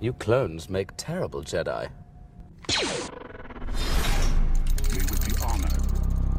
You clones make terrible Jedi. We would be honored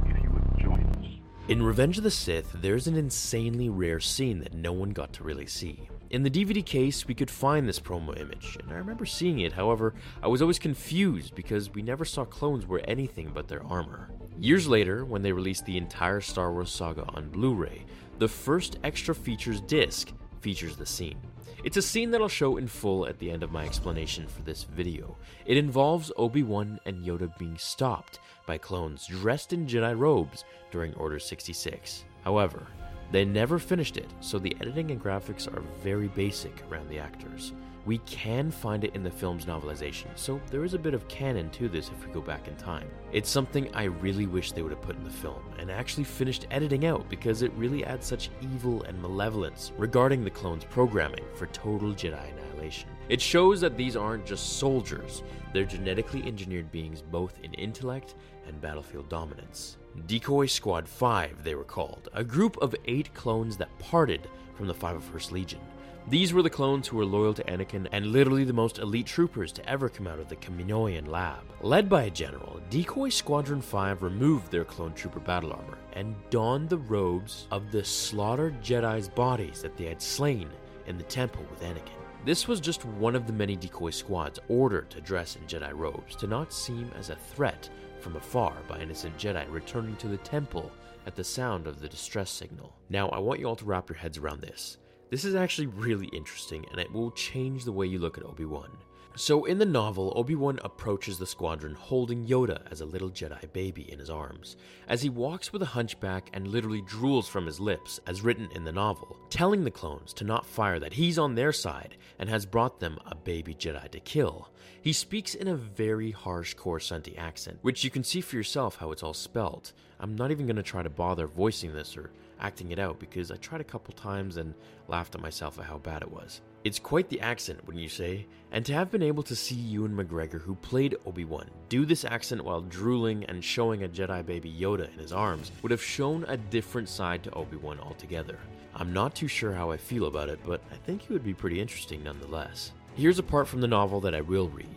if you would join us. In Revenge of the Sith, there's an insanely rare scene that no one got to really see. In the DVD case, we could find this promo image, and I remember seeing it, however, I was always confused because we never saw clones wear anything but their armor. Years later, when they released the entire Star Wars saga on Blu ray, the first extra features disc features the scene. It's a scene that I'll show in full at the end of my explanation for this video. It involves Obi Wan and Yoda being stopped by clones dressed in Jedi robes during Order 66. However, they never finished it, so the editing and graphics are very basic around the actors. We can find it in the film's novelization, so there is a bit of canon to this if we go back in time. It's something I really wish they would have put in the film and actually finished editing out because it really adds such evil and malevolence regarding the clones' programming for total Jedi annihilation. It shows that these aren't just soldiers, they're genetically engineered beings both in intellect and battlefield dominance. Decoy Squad 5, they were called, a group of eight clones that parted from the 501st Legion. These were the clones who were loyal to Anakin and literally the most elite troopers to ever come out of the Kaminoan lab. Led by a general, Decoy Squadron 5 removed their clone trooper battle armor and donned the robes of the slaughtered Jedi's bodies that they had slain in the temple with Anakin. This was just one of the many decoy squads ordered to dress in Jedi robes to not seem as a threat from afar by innocent Jedi returning to the temple at the sound of the distress signal. Now, I want you all to wrap your heads around this. This is actually really interesting and it will change the way you look at Obi Wan. So, in the novel, Obi Wan approaches the squadron holding Yoda as a little Jedi baby in his arms, as he walks with a hunchback and literally drools from his lips, as written in the novel, telling the clones to not fire that he's on their side and has brought them a baby Jedi to kill. He speaks in a very harsh Coruscanti accent, which you can see for yourself how it's all spelled. I'm not even going to try to bother voicing this or acting it out because I tried a couple times and laughed at myself at how bad it was. It's quite the accent, wouldn't you say? And to have been able to see Ewan McGregor, who played Obi Wan, do this accent while drooling and showing a Jedi baby Yoda in his arms would have shown a different side to Obi Wan altogether. I'm not too sure how I feel about it, but I think it would be pretty interesting nonetheless. Here's a part from the novel that I will read.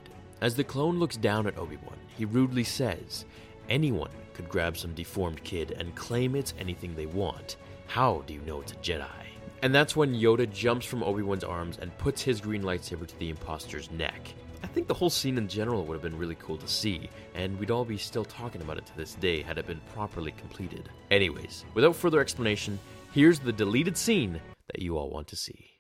As the clone looks down at Obi Wan, he rudely says, Anyone could grab some deformed kid and claim it's anything they want. How do you know it's a Jedi? And that's when Yoda jumps from Obi Wan's arms and puts his green lightsaber to the imposter's neck. I think the whole scene in general would have been really cool to see, and we'd all be still talking about it to this day had it been properly completed. Anyways, without further explanation, here's the deleted scene that you all want to see.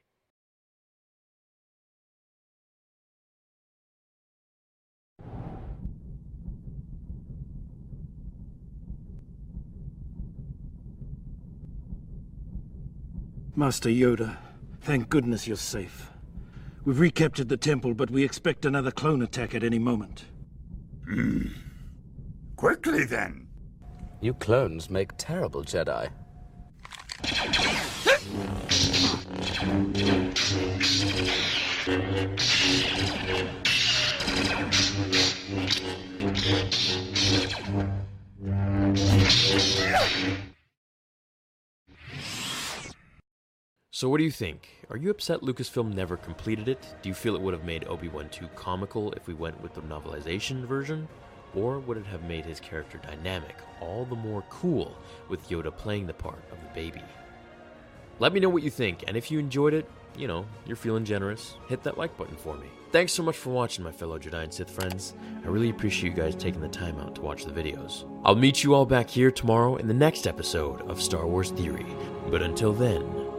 Master Yoda, thank goodness you're safe. We've recaptured the temple, but we expect another clone attack at any moment. Hmm. Quickly then. You clones make terrible Jedi. So, what do you think? Are you upset Lucasfilm never completed it? Do you feel it would have made Obi Wan too comical if we went with the novelization version? Or would it have made his character dynamic, all the more cool, with Yoda playing the part of the baby? Let me know what you think, and if you enjoyed it, you know, you're feeling generous, hit that like button for me. Thanks so much for watching, my fellow Jedi and Sith friends. I really appreciate you guys taking the time out to watch the videos. I'll meet you all back here tomorrow in the next episode of Star Wars Theory. But until then,